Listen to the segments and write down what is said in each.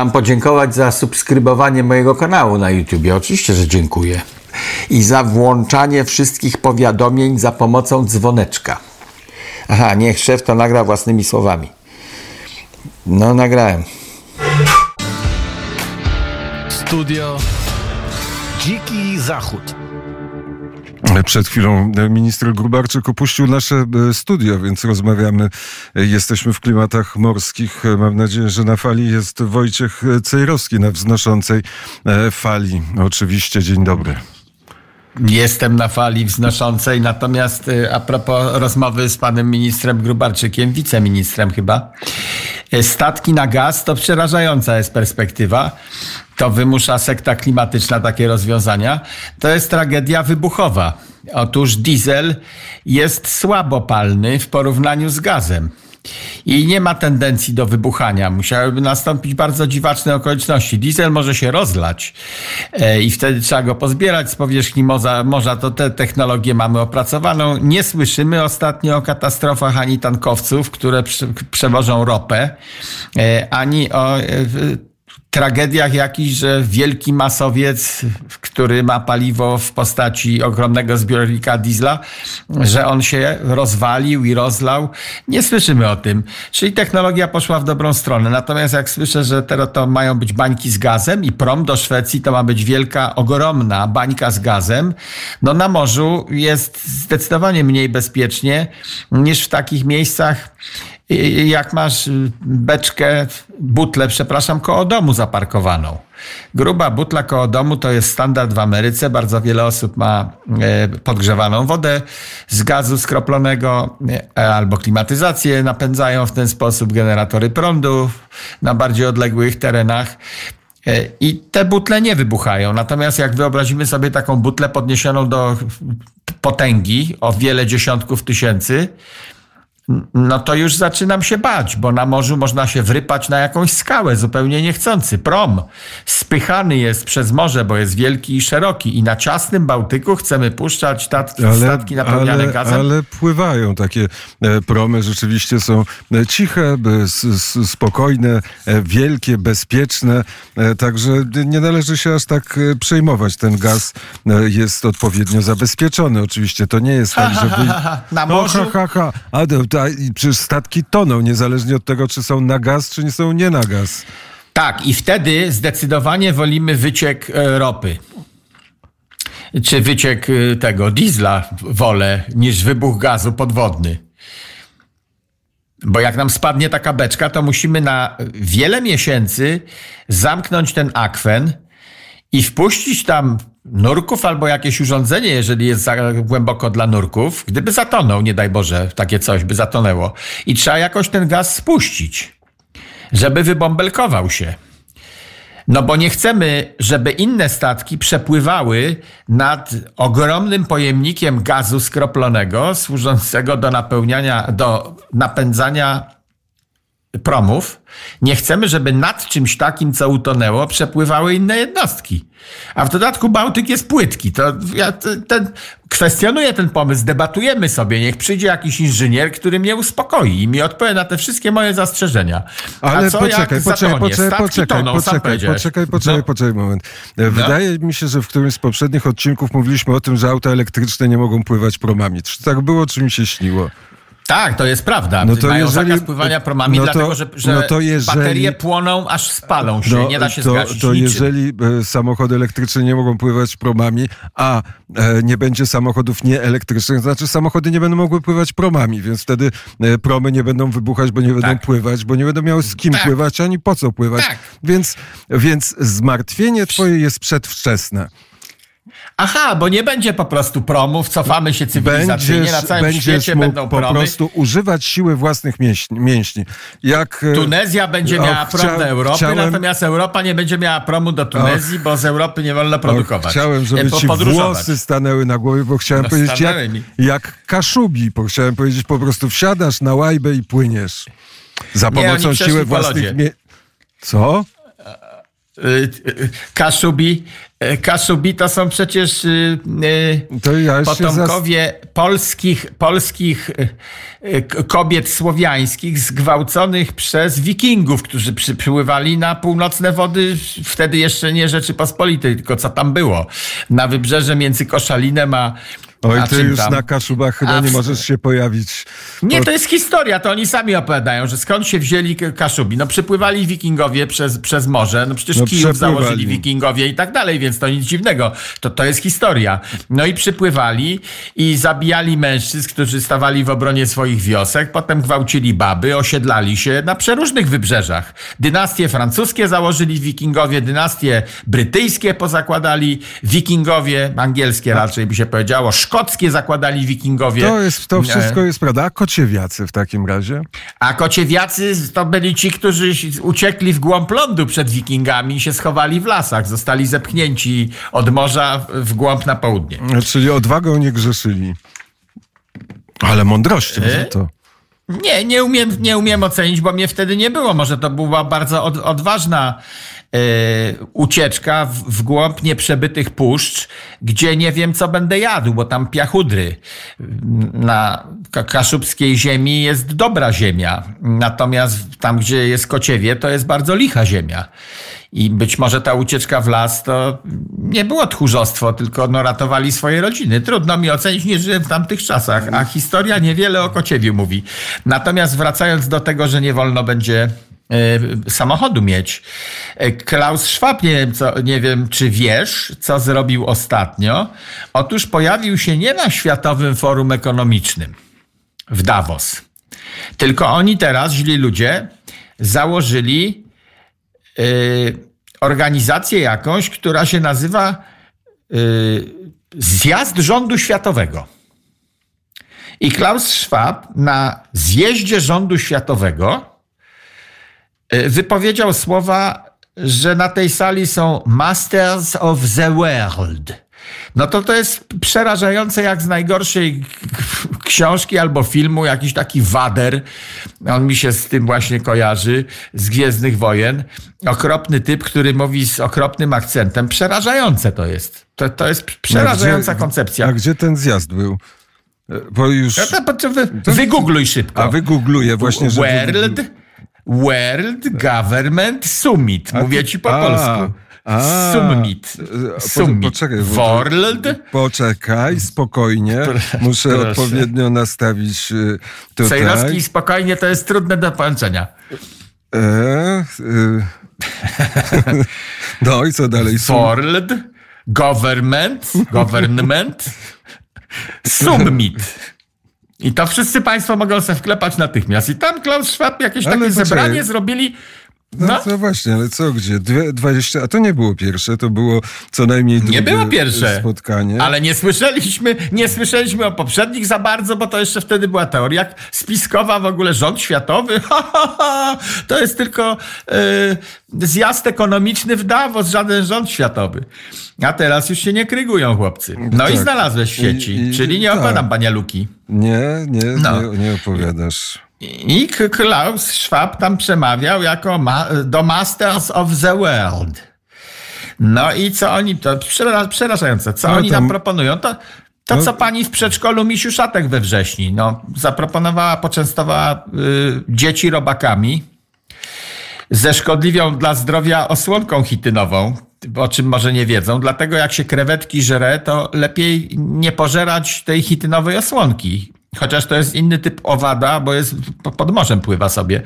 Mam podziękować za subskrybowanie mojego kanału na YouTube. Oczywiście, że dziękuję. I za włączanie wszystkich powiadomień za pomocą dzwoneczka. Aha, niech szef to nagra własnymi słowami. No, nagrałem. Studio Dziki Zachód. Przed chwilą minister Grubarczyk opuścił nasze e, studio, więc rozmawiamy. E, Jesteśmy w klimatach morskich. E, Mam nadzieję, że na fali jest Wojciech Cejrowski na wznoszącej e, fali. Oczywiście, dzień dobry. Jestem na fali wznoszącej, natomiast y, a propos rozmowy z panem ministrem Grubarczykiem, wiceministrem chyba, y, statki na gaz to przerażająca jest perspektywa. To wymusza sekta klimatyczna takie rozwiązania. To jest tragedia wybuchowa. Otóż diesel jest słabopalny w porównaniu z gazem. I nie ma tendencji do wybuchania. Musiałyby nastąpić bardzo dziwaczne okoliczności. Diesel może się rozlać e, i wtedy trzeba go pozbierać z powierzchni morza. To tę technologię mamy opracowaną. Nie słyszymy ostatnio o katastrofach ani tankowców, które prze, przewożą ropę, e, ani o e, tragediach jakichś, że wielki masowiec, który ma paliwo w postaci ogromnego zbiornika diesla, że on się rozwalił i rozlał. Nie słyszymy o tym. Czyli technologia poszła w dobrą stronę. Natomiast jak słyszę, że teraz to mają być bańki z gazem i prom do Szwecji to ma być wielka, ogromna bańka z gazem, no na morzu jest zdecydowanie mniej bezpiecznie niż w takich miejscach, jak masz beczkę, butlę, przepraszam, koło domu zaparkowaną. Gruba butla koło domu to jest standard w Ameryce. Bardzo wiele osób ma e, podgrzewaną wodę z gazu skroplonego e, albo klimatyzację napędzają w ten sposób generatory prądu na bardziej odległych terenach. E, I te butle nie wybuchają. Natomiast jak wyobrazimy sobie taką butlę podniesioną do potęgi o wiele dziesiątków tysięcy, no to już zaczynam się bać, bo na morzu można się wrypać na jakąś skałę zupełnie niechcący. Prom spychany jest przez morze, bo jest wielki i szeroki i na ciasnym Bałtyku chcemy puszczać statki, ale, statki napełniane ale, gazem. Ale pływają takie e, promy, rzeczywiście są e, ciche, spokojne, e, wielkie, bezpieczne, także nie należy się aż tak przejmować. Ten gaz jest odpowiednio zabezpieczony. Oczywiście to nie jest tak, żeby... na morzu... No, ha, ha, ha. A, przecież statki toną, niezależnie od tego, czy są na gaz, czy nie są nie na gaz. Tak, i wtedy zdecydowanie wolimy wyciek e, ropy. Czy wyciek e, tego diesla wolę niż wybuch gazu podwodny. Bo jak nam spadnie taka beczka, to musimy na wiele miesięcy zamknąć ten akwen i wpuścić tam nurków albo jakieś urządzenie, jeżeli jest za głęboko dla nurków, gdyby zatonął, nie daj Boże, takie coś by zatonęło. I trzeba jakoś ten gaz spuścić, żeby wybąbelkował się. No bo nie chcemy, żeby inne statki przepływały nad ogromnym pojemnikiem gazu skroplonego, służącego do napełniania, do napędzania promów, nie chcemy, żeby nad czymś takim, co utonęło, przepływały inne jednostki. A w dodatku Bałtyk jest płytki. To ja ten, kwestionuję ten pomysł, debatujemy sobie. Niech przyjdzie jakiś inżynier, który mnie uspokoi i mi odpowie na te wszystkie moje zastrzeżenia. Ale A co poczekaj, poczekaj, poczekaj, poczekaj, toną, poczekaj, poczekaj, poczekaj, no. poczekaj moment. E, wydaje no. mi się, że w którymś z poprzednich odcinków mówiliśmy o tym, że auta elektryczne nie mogą pływać promami. Czy tak było, czy mi się śniło? Tak, to jest prawda. No to Mają jeżeli, zakaz pływania promami, no to, dlatego że, że no to jeżeli, baterie płoną, aż spalą się, no, nie da się to, zgasić To niczym. jeżeli e, samochody elektryczne nie mogą pływać promami, a e, nie będzie samochodów nieelektrycznych, to znaczy samochody nie będą mogły pływać promami, więc wtedy e, promy nie będą wybuchać, bo nie będą tak. pływać, bo nie będą miały z kim tak. pływać, ani po co pływać. Tak. Więc, więc zmartwienie twoje jest przedwczesne. Aha, bo nie będzie po prostu promów, cofamy się cywilizacyjnie, będziesz, na całym będziesz świecie będą po promy. prostu używać siły własnych mięśni. Jak, e, Tunezja będzie miała prom chcia, do Europy, chciałem, natomiast Europa nie będzie miała promu do Tunezji, och, bo z Europy nie wolno produkować. Och, chciałem, żeby e, ci włosy stanęły na głowie, bo chciałem no, powiedzieć jak, jak Kaszubi, bo chciałem powiedzieć po prostu wsiadasz na łajbę i płyniesz. Za pomocą siły własnych mięśni. Co? Kaszubi, Kaszubi to są przecież to ja potomkowie zas... polskich, polskich kobiet słowiańskich zgwałconych przez wikingów, którzy przypływali na północne wody, wtedy jeszcze nie Rzeczypospolitej, tylko co tam było, na wybrzeże między Koszalinem a Oj, ty już tam? na Kaszubach chyba w... nie możesz się pojawić. Nie, to jest historia, to oni sami opowiadają, że skąd się wzięli Kaszubi. No przypływali wikingowie przez, przez morze, no przecież no, Kijów założyli wikingowie i tak dalej, więc to nic dziwnego. To, to jest historia. No i przypływali i zabijali mężczyzn, którzy stawali w obronie swoich wiosek, potem gwałcili baby, osiedlali się na przeróżnych wybrzeżach. Dynastie francuskie założyli wikingowie, dynastie brytyjskie pozakładali wikingowie, angielskie raczej by się powiedziało, szkockie zakładali wikingowie. To, jest, to wszystko jest prawda. A kociewiacy w takim razie? A kociewiacy to byli ci, którzy uciekli w głąb lądu przed wikingami i się schowali w lasach. Zostali zepchnięci od morza w głąb na południe. Czyli odwagą nie grzeszyli. Ale mądrością za to. Nie, nie umiem, nie umiem ocenić, bo mnie wtedy nie było. Może to była bardzo od, odważna ucieczka w, w głąb nieprzebytych puszcz, gdzie nie wiem, co będę jadł, bo tam piachudry. Na kaszubskiej ziemi jest dobra ziemia, natomiast tam, gdzie jest kociewie, to jest bardzo licha ziemia. I być może ta ucieczka w las to nie było tchórzostwo, tylko no, ratowali swoje rodziny. Trudno mi ocenić, nie żyłem w tamtych czasach, a historia niewiele o Kociewiu mówi. Natomiast wracając do tego, że nie wolno będzie E, samochodu mieć. E, Klaus Schwab, nie wiem, co, nie wiem, czy wiesz, co zrobił ostatnio. Otóż pojawił się nie na Światowym Forum Ekonomicznym w Davos, tylko oni teraz, źli ludzie, założyli y, organizację jakąś, która się nazywa y, Zjazd Rządu Światowego. I Klaus Schwab na zjeździe rządu światowego E, wypowiedział słowa, że na tej sali są Masters of the World. No to to jest przerażające jak z najgorszej książki albo filmu, jakiś taki wader. On mi się z tym właśnie kojarzy, z Gwiezdnych Wojen. Okropny typ, który mówi z okropnym akcentem. Przerażające to jest. To, to jest przerażająca a gdzie, koncepcja. A gdzie ten zjazd był? E, bo już... No to, wy, wygoogluj szybko. A wygoogluję właśnie, że... World World Government Summit. Mówię ci po a, polsku. A, Summit. Summit. Poczekaj, World. Poczekaj, spokojnie. Muszę Proszę. odpowiednio nastawić y, tutaj. Sejrowski spokojnie to jest trudne do połączenia. E, y. no i co dalej? World Government. Government. Summit. I to wszyscy Państwo mogą sobie wklepać natychmiast. I tam Klaus Schwab jakieś ale takie zebranie zrobili. No, no to właśnie, ale co, gdzie? Dwie, 20, a to nie było pierwsze, to było co najmniej drugie Nie było pierwsze spotkanie. Ale nie słyszeliśmy, nie słyszeliśmy o poprzednich za bardzo, bo to jeszcze wtedy była teoria spiskowa w ogóle rząd światowy. to jest tylko yy, zjazd ekonomiczny w Davos, żaden rząd światowy. A teraz już się nie krygują chłopcy. No tak. i znalazłeś w sieci, I, i, czyli nie tak. opadam pania Luki. Nie, nie, no. nie, nie opowiadasz. I Klaus Schwab tam przemawiał jako ma, do Masters of the World. No i co oni, to przerażające, co no oni tam proponują, to, to no. co pani w przedszkolu Misiu Szatek we wrześni, no, zaproponowała, poczęstowała y, dzieci robakami ze szkodliwią dla zdrowia osłonką chitynową, o czym może nie wiedzą. Dlatego jak się krewetki żre, to lepiej nie pożerać tej chitynowej osłonki. Chociaż to jest inny typ owada, bo jest pod morzem pływa sobie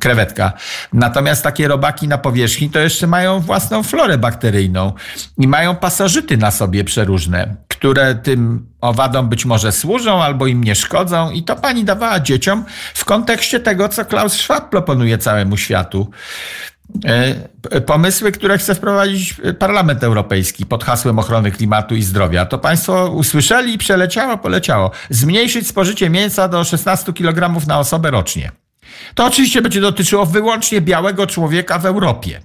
krewetka. Natomiast takie robaki na powierzchni to jeszcze mają własną florę bakteryjną i mają pasożyty na sobie przeróżne, które tym owadom być może służą albo im nie szkodzą. I to pani dawała dzieciom w kontekście tego, co Klaus Schwab proponuje całemu światu. E, pomysły, które chce wprowadzić Parlament Europejski pod hasłem ochrony klimatu i zdrowia. To Państwo usłyszeli i przeleciało, poleciało. Zmniejszyć spożycie mięsa do 16 kg na osobę rocznie. To oczywiście będzie dotyczyło wyłącznie białego człowieka w Europie.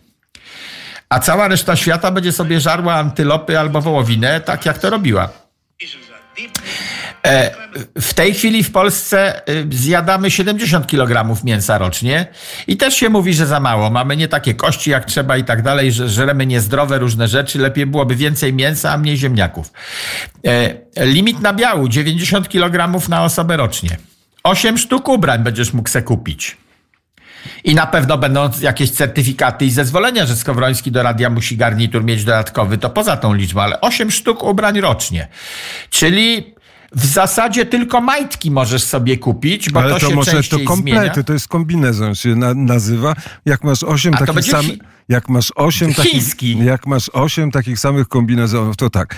A cała reszta świata będzie sobie żarła antylopy albo wołowinę, tak jak to robiła. E, w tej chwili w Polsce y, zjadamy 70 kg mięsa rocznie i też się mówi, że za mało. Mamy nie takie kości jak trzeba i tak dalej, że żremy niezdrowe różne rzeczy. Lepiej byłoby więcej mięsa, a mniej ziemniaków. E, limit nabiału 90 kg na osobę rocznie. 8 sztuk ubrań będziesz mógł se kupić. I na pewno będą jakieś certyfikaty i zezwolenia, że Skowroński do radia musi garnitur mieć dodatkowy, to poza tą liczbą, ale 8 sztuk ubrań rocznie. Czyli w zasadzie tylko majtki możesz sobie kupić, bo Ale to, to się może częściej to komplety, zmienia. to jest kombinezon się na, nazywa. Jak masz osiem A takich samych. Jak masz osiem takich, jak masz osiem takich samych kombinezonów, to tak.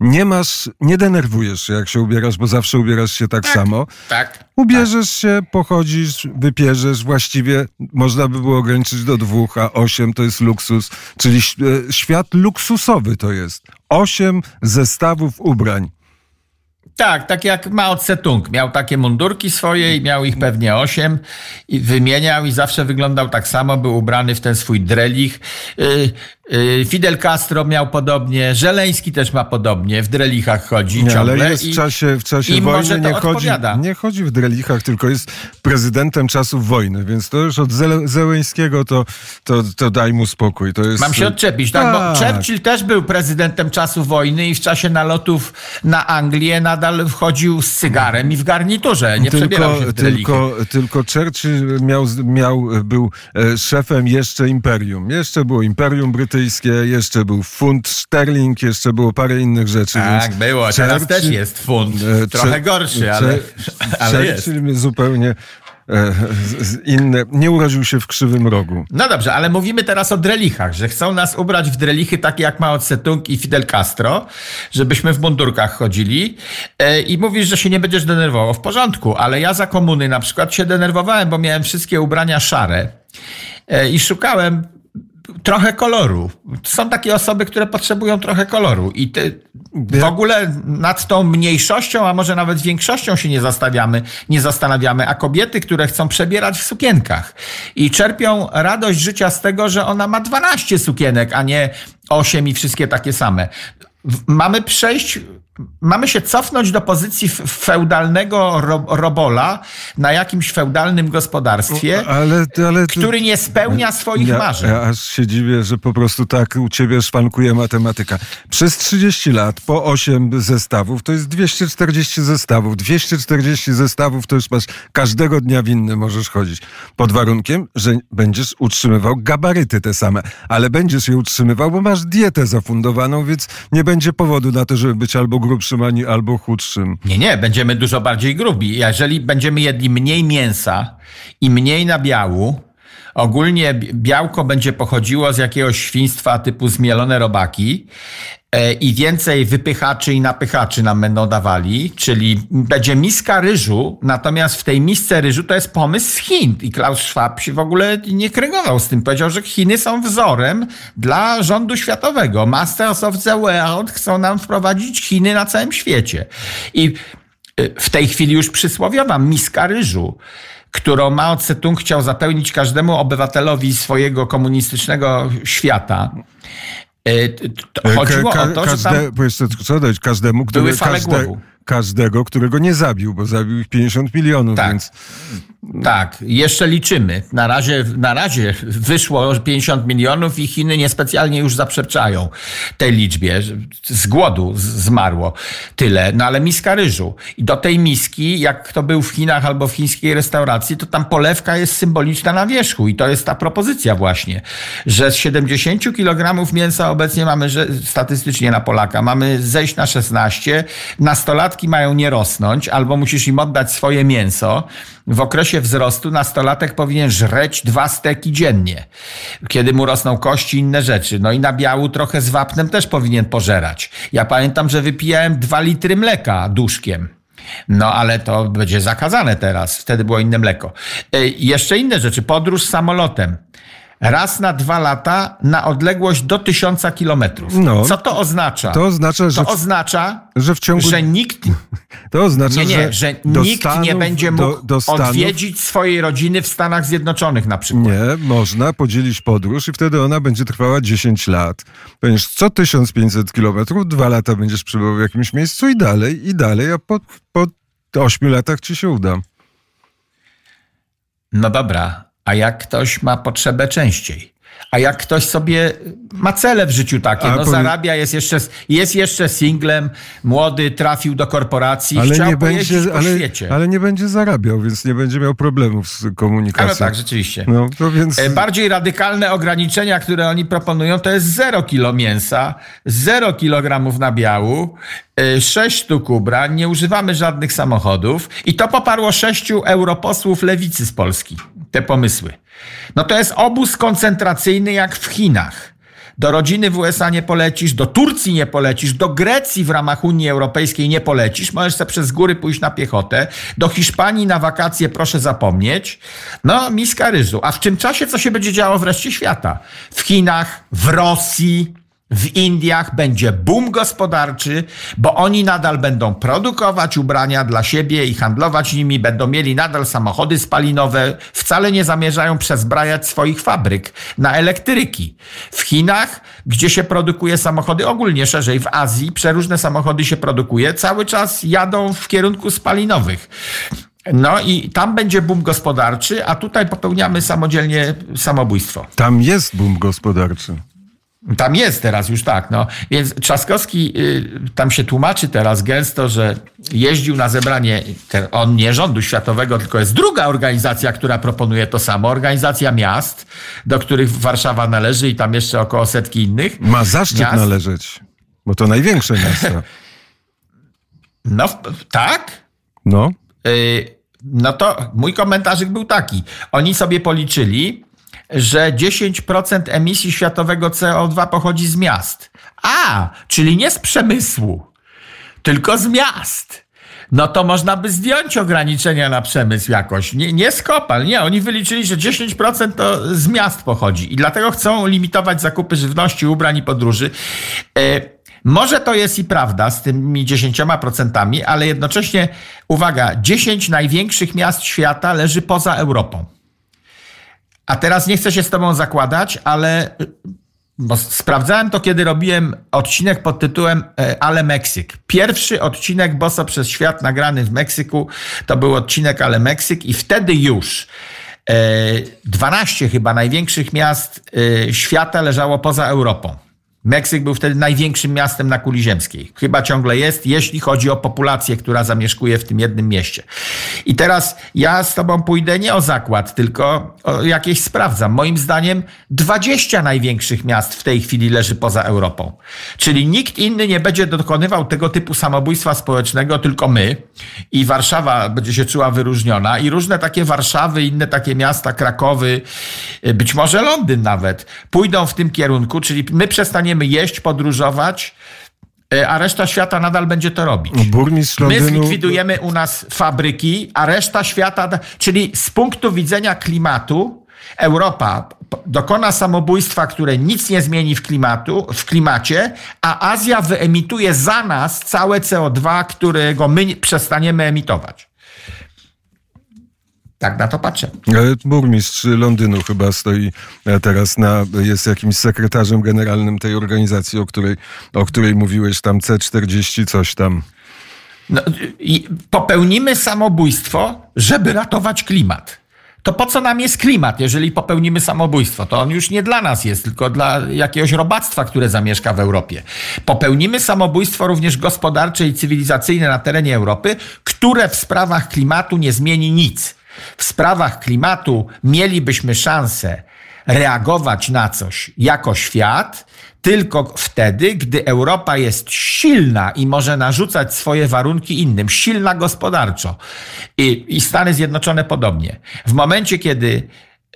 Nie masz, nie denerwujesz się, jak się ubierasz, bo zawsze ubierasz się tak, samo. Tak. Ubierzesz się, pochodzisz, wypierzesz. Właściwie można by było ograniczyć do dwóch, a osiem to jest luksus. Czyli e, świat luksusowy to jest. Osiem zestawów ubrań. Tak, tak jak Mao Tse-tung. Miał takie mundurki swoje i miał ich pewnie osiem i wymieniał i zawsze wyglądał tak samo, był ubrany w ten swój drelich. Y, y, Fidel Castro miał podobnie, Żeleński też ma podobnie, w drelichach chodzi Nie, ciągle. ale jest i, w czasie, w czasie wojny nie chodzi, nie chodzi w drelichach, tylko jest prezydentem czasów wojny, więc to już od Zele, Zełeńskiego to, to, to daj mu spokój. To jest, Mam się odczepić, tak? Bo Tak. Churchill też był prezydentem czasu wojny i w czasie nalotów na Anglię nadal wchodził z cygarem i w garniturze. Nie przebierał się w drelichy. tylko, tylko Churchill miał, miał, był e, szefem jeszcze imperium. Jeszcze było imperium brytyjskie, jeszcze był funt sterling, jeszcze było parę innych rzeczy. Tak, było. Teraz Churchill- też jest funt. e, Trochę gorszy, ale, ale jest. Churchill mnie zupełnie inne, nie urodził się w krzywym rogu. No dobrze, ale mówimy teraz o drelichach, że chcą nas ubrać w drelichy takie jak Mao Tse-tung i Fidel Castro, żebyśmy w mundurkach chodzili e, i mówisz, że się nie będziesz denerwował. W porządku, ale ja za komuny na przykład się denerwowałem, bo miałem wszystkie ubrania szare e, i szukałem trochę koloru. Są takie osoby, które potrzebują trochę koloru i ty, w ogóle nad tą mniejszością, a może nawet większością się nie zastanawiamy, nie zastanawiamy, a kobiety, które chcą przebierać w sukienkach i czerpią radość życia z tego, że ona ma 12 sukienek, a nie 8 i wszystkie takie same. Mamy przejść Mamy się cofnąć do pozycji feudalnego ro, robola na jakimś feudalnym gospodarstwie, Ale, ale ty- który nie spełnia swoich ja, marzeń. Ja aż się dziwię, że po prostu tak u ciebie szwankuje matematyka. Przez 30 lat po 8 zestawów to jest 240 zestawów. 240 zestawów to już masz każdego dnia w inny możesz chodzić. Pod warunkiem, że będziesz utrzymywał gabaryty te same. Ale będziesz je utrzymywał, bo masz dietę zafundowaną, więc nie będzie powodu na to, żeby być albo albo chudszym. Nie, nie, będziemy dużo bardziej grubi. Jeżeli będziemy jedli mniej mięsa i mniej nabiału, ogólnie bi- białko będzie pochodziło z jakiegoś świństwa typu zmielone robaki e, i więcej wypychaczy i napychaczy nam będą dawali, czyli będzie miska ryżu, natomiast w tej misce ryżu to jest pomysł z Chin i Klaus Schwab się w ogóle nie kręgował z tym. Powiedział, że Chiny są wzorem dla rządu światowego. Masters of the World chcą nam wprowadzić Chiny na całym świecie. I y, w tej chwili już przysłowiowa miska ryżu, którą Mao Tse-tung chciał zapełnić każdemu obywatelowi swojego komunistycznego świata. Y, to Chodziło Ka- o to, że każde, tam co dodać, każdemu, który, Były fale każde. Każdego, którego nie zabił, bo zabił ich 50 milionów, Tak. więc Tak, jeszcze liczymy. Na razie, na razie wyszło 50 milionów i Chiny niespecjalnie już zaprzeczają tej liczbie. Z głodu zmarło tyle, no ale miska ryżu. I do tej miski, jak kto był w Chinach albo w chińskiej restauracji, to tam polewka jest symboliczna na wierzchu. I to jest ta propozycja właśnie, że z 70 kg mięsa obecnie mamy, że statystycznie na Polaka, mamy zejść na 16, nastolatki mają nie rosnąć, albo musisz im oddać swoje mięso. W okresie wzrostu nastolatek powinien żreć dwa steki dziennie, kiedy mu rosną kości i inne rzeczy. No i na biału trochę z wapnem też powinien pożerać. Ja pamiętam, że wypijałem dwa litry mleka duszkiem. No ale to będzie zakazane teraz. Wtedy było inne mleko. E, Jeszcze inne rzeczy. Podróż samolotem. Raz na dwa lata na odległość do tysiąca kilometrów. No. Co to oznacza? To oznacza, że To oznacza, że w ciągu... że nikt, To oznacza, nie, nie, że, że do nikt nie Stanów- będzie do- mógł do Stanów- odwiedzić swojej rodziny w Stanach Zjednoczonych na przykład. Nie, można podzielić podróż i wtedy ona będzie trwała 10 lat. Będziesz co 1500 kilometrów, dwa lata będziesz przebywał w jakimś miejscu i dalej, i dalej, a po, po 8 latach ci się uda. No dobra, a jak ktoś ma potrzebę częściej? A jak ktoś sobie ma cele w życiu takie, A no powie- zarabia, jest jeszcze, jest jeszcze singlem, młody, trafił do korporacji, Ale chciał nie, będzie, po ale, świecie. ale nie będzie zarabiał, więc nie będzie miał problemów z komunikacją. Ale tak, rzeczywiście. No, to więc... E, Bardziej radykalne ograniczenia, które oni proponują, to jest 0 kilo mięsa, 0 kilogramów nabiału, 6 sztuk ubrań, nie używamy żadnych samochodów i to poparło sześciu europosłów lewicy z Polski, te pomysły. No to jest obóz koncentracyjny jak w Chinach. Do rodziny w USA nie polecisz, do Turcji nie polecisz, do Grecji w ramach Unii Europejskiej nie polecisz, możesz sobie przez góry pójść na piechotę, do Hiszpanii na wakacje proszę zapomnieć. No, miska ryżu. A w tym czasie co się będzie działo w reszcie świata? W Chinach, w Rosji, w Indiach będzie boom gospodarczy, bo oni nadal będą produkować ubrania dla siebie i handlować nimi, będą mieli nadal samochody spalinowe, wcale nie zamierzają przezbrajać swoich fabryk na elektryki. W Chinach, gdzie się produkuje samochody, ogólnie szerzej w Azji, przeróżne samochody się produkuje, cały czas jadą w kierunku spalinowych. No i tam będzie boom gospodarczy, a tutaj popełniamy samodzielnie samobójstwo. Tam jest boom gospodarczy. Tam jest teraz już tak, no. Więc Trzaskowski y, tam się tłumaczy teraz gęsto, że jeździł na zebranie, te- on nie rządu światowego, tylko jest druga organizacja, która proponuje to samo, organizacja miast, do których Warszawa należy i tam jeszcze około setki innych. Ma zaszczyt Miast. należeć, bo to największe miasta. No tak, No, Y, no to mój komentarzyk był taki. Oni sobie policzyli, że 10% emisji światowego CO2 pochodzi z miast. A, czyli nie z przemysłu, tylko z miast. No to można by zdjąć ograniczenia na przemysł jakoś. Nie, nie z kopalń, nie. Oni wyliczyli, że 10% to z miast pochodzi i dlatego chcą limitować zakupy żywności, ubrań i podróży. E, może to jest i prawda z tymi 10%, ale jednocześnie, uwaga, 10 największych miast świata leży poza Europą. A teraz nie chcę się z tobą zakładać, ale bo sprawdzałem to, kiedy robiłem odcinek pod tytułem e, Ale Meksyk. Pierwszy odcinek Boso przez świat nagrany w Meksyku to był odcinek Ale Meksyk i wtedy już e, 12 chyba największych miast e, świata leżało poza Europą. Meksyk był wtedy największym miastem na kuli ziemskiej. Chyba ciągle jest, jeśli chodzi o populację, która zamieszkuje w tym jednym mieście. I teraz ja z tobą pójdę nie o zakład, tylko o jakieś sprawdzam. Moim zdaniem 20 największych miast w tej chwili leży poza Europą. Czyli nikt inny nie będzie dokonywał tego typu samobójstwa społecznego, tylko my. I Warszawa będzie się czuła wyróżniona. I różne takie Warszawy, inne takie miasta, Krakowy, być może Londyn nawet, pójdą w tym kierunku, czyli my przestaniemy jeść, podróżować, y, a reszta świata nadal będzie to robić. burmistrz My Londynu... zlikwidujemy u nas fabryki, a reszta świata, czyli z punktu widzenia klimatu, Europa dokona samobójstwa, które nic nie zmieni w, klimatu, w klimacie, a Azja wyemituje za nas całe CO2, którego my przestaniemy emitować. Tak na to patrzę. E, Burmistrz Londynu chyba stoi e, teraz na, jest jakimś sekretarzem generalnym tej organizacji, o której, o której mówiłeś, tam C40 coś tam. No, popełnimy samobójstwo, żeby ratować klimat. To po co nam jest klimat, jeżeli popełnimy samobójstwo? To on już nie dla nas jest, tylko dla jakiegoś robactwa, które zamieszka w Europie. Popełnimy samobójstwo również gospodarcze i cywilizacyjne na terenie Europy, które w sprawach klimatu nie zmieni nic. W sprawach klimatu mielibyśmy szansę reagować na coś jako świat, tylko wtedy, gdy Europa jest silna i może narzucać swoje warunki innym, silna gospodarczo. I, i Stany Zjednoczone podobnie. W momencie, kiedy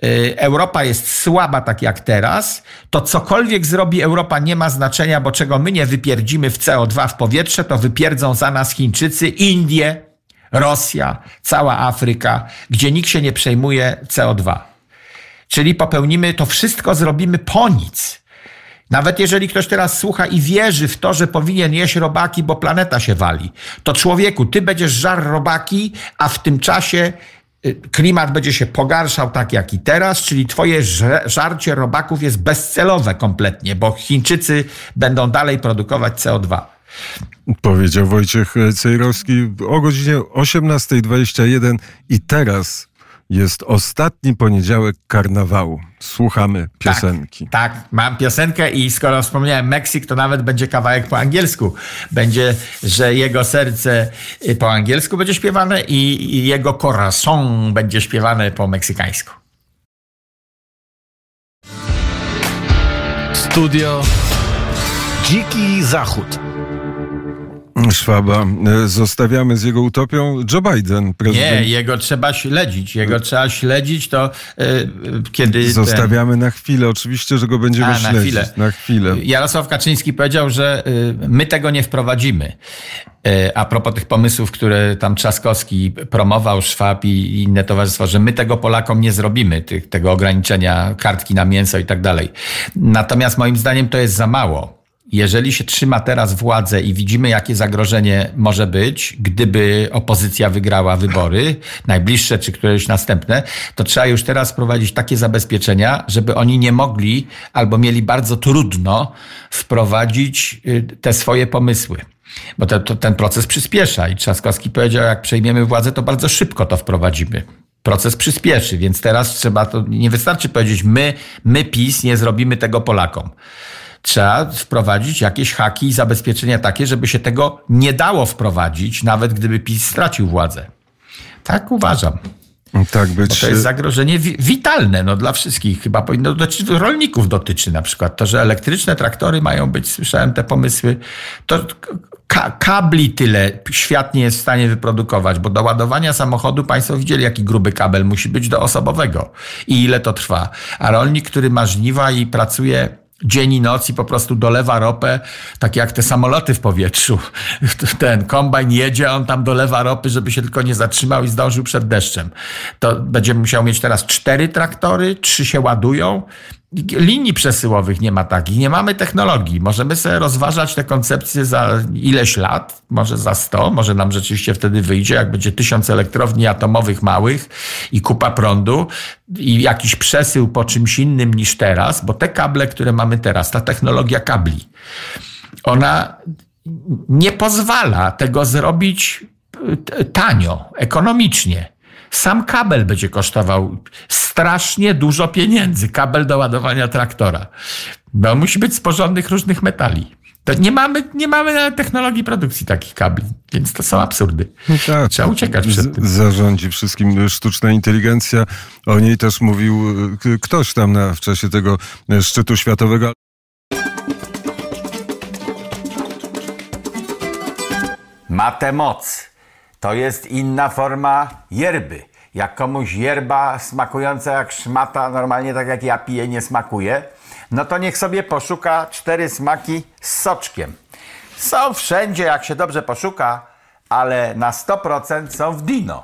y, Europa jest słaba, tak jak teraz, to cokolwiek zrobi Europa nie ma znaczenia, bo czego my nie wypierdzimy w CO2 w powietrze, to wypierdzą za nas Chińczycy, Indie, Rosja, cała Afryka, gdzie nikt się nie przejmuje CO2. Czyli popełnimy to wszystko, zrobimy po nic. Nawet jeżeli ktoś teraz słucha i wierzy w to, że powinien jeść robaki, bo planeta się wali, to człowieku, ty będziesz żar robaki, a w tym czasie y, klimat będzie się pogarszał tak jak i teraz, czyli twoje żarcie robaków jest bezcelowe kompletnie, bo Chińczycy będą dalej produkować CO2. Powiedział Wojciech Cejrowski o godzinie 18.21 i teraz jest ostatni poniedziałek karnawału. Słuchamy piosenki. Tak, tak, mam piosenkę i skoro wspomniałem Meksyk, to nawet będzie kawałek po angielsku. Będzie, że jego serce y, po angielsku będzie śpiewane i jego corazon będzie śpiewane po meksykańsku. Studio Dziki Zachód. Szwaba. E, zostawiamy z jego utopią Joe Biden. Prezydent. Nie, jego trzeba śledzić. Jego trzeba śledzić, to yy, kiedy... Zostawiamy ten... na chwilę. Oczywiście, że go będziemy A, śledzić. Na chwilę. na chwilę. Jarosław Kaczyński powiedział, że yy, my tego nie wprowadzimy. Yy, a propos tych pomysłów, które tam Trzaskowski promował, Szwab i inne towarzystwa, że my tego Polakom nie zrobimy, tych, tego ograniczenia kartki na mięso i tak dalej. Natomiast moim zdaniem to jest za mało jeżeli się trzyma teraz władzę i widzimy, jakie zagrożenie może być, gdyby opozycja wygrała wybory, najbliższe czy któreś następne, to trzeba już teraz wprowadzić takie zabezpieczenia, żeby oni nie mogli albo mieli bardzo trudno wprowadzić y, te swoje pomysły. Bo to, to, ten proces przyspiesza i Trzaskowski powiedział, jak przejmiemy władzę, to bardzo szybko to wprowadzimy proces przyspieszy, więc teraz trzeba to, nie wystarczy powiedzieć, my, my PiS nie zrobimy tego Polakom trzeba wprowadzić jakieś haki i zabezpieczenia takie, żeby się tego nie dało wprowadzić, nawet gdyby PiS stracił władzę. Tak uważam. Tak być. Bo to jest zagrożenie witalne no, dla wszystkich. Chyba powinno dotyczyć, rolników dotyczy na przykład. To, że elektryczne traktory mają być, słyszałem te pomysły, to ka kabli tyle świat nie jest w stanie wyprodukować, bo do ładowania samochodu Państwo widzieli, jaki gruby kabel musi być do osobowego i ile to trwa. A rolnik, który ma żniwa i pracuje dzień i noc i po prostu dolewa ropę, tak jak te samoloty w powietrzu. Ten kombajn jedzie, on tam dolewa ropy, żeby się tylko nie zatrzymał i zdążył przed deszczem. To będzie musiał mieć teraz cztery traktory, trzy się ładują linii przesyłowych nie ma takich, nie mamy technologii. Możemy sobie rozważać te koncepcje za ileś lat, może za 100, może nam rzeczywiście wtedy wyjdzie, jak będzie tysiąc elektrowni atomowych małych i kupa prądu i jakiś przesył po czymś innym niż teraz, bo te kable, które mamy teraz, ta technologia kabli, ona nie pozwala tego zrobić tanio, ekonomicznie. Sam kabel będzie kosztował strasznie dużo pieniędzy. Kabel do ładowania traktora. Bo musi być z porządnych różnych metali. To nie mamy, nie mamy technologii produkcji takich kabli, więc to są absurdy. No tak, Trzeba uciekać przed tym. Zarządzi wszystkim sztuczna inteligencja. O niej też mówił ktoś tam na, w czasie tego szczytu światowego. Ma tę moc to jest inna forma yerby. Jak komuś yerba smakująca jak szmata, normalnie tak jak ja piję, nie smakuje, no to niech sobie poszuka cztery smaki z soczkiem. Są wszędzie, jak się dobrze poszuka, ale na 100% są w Dino.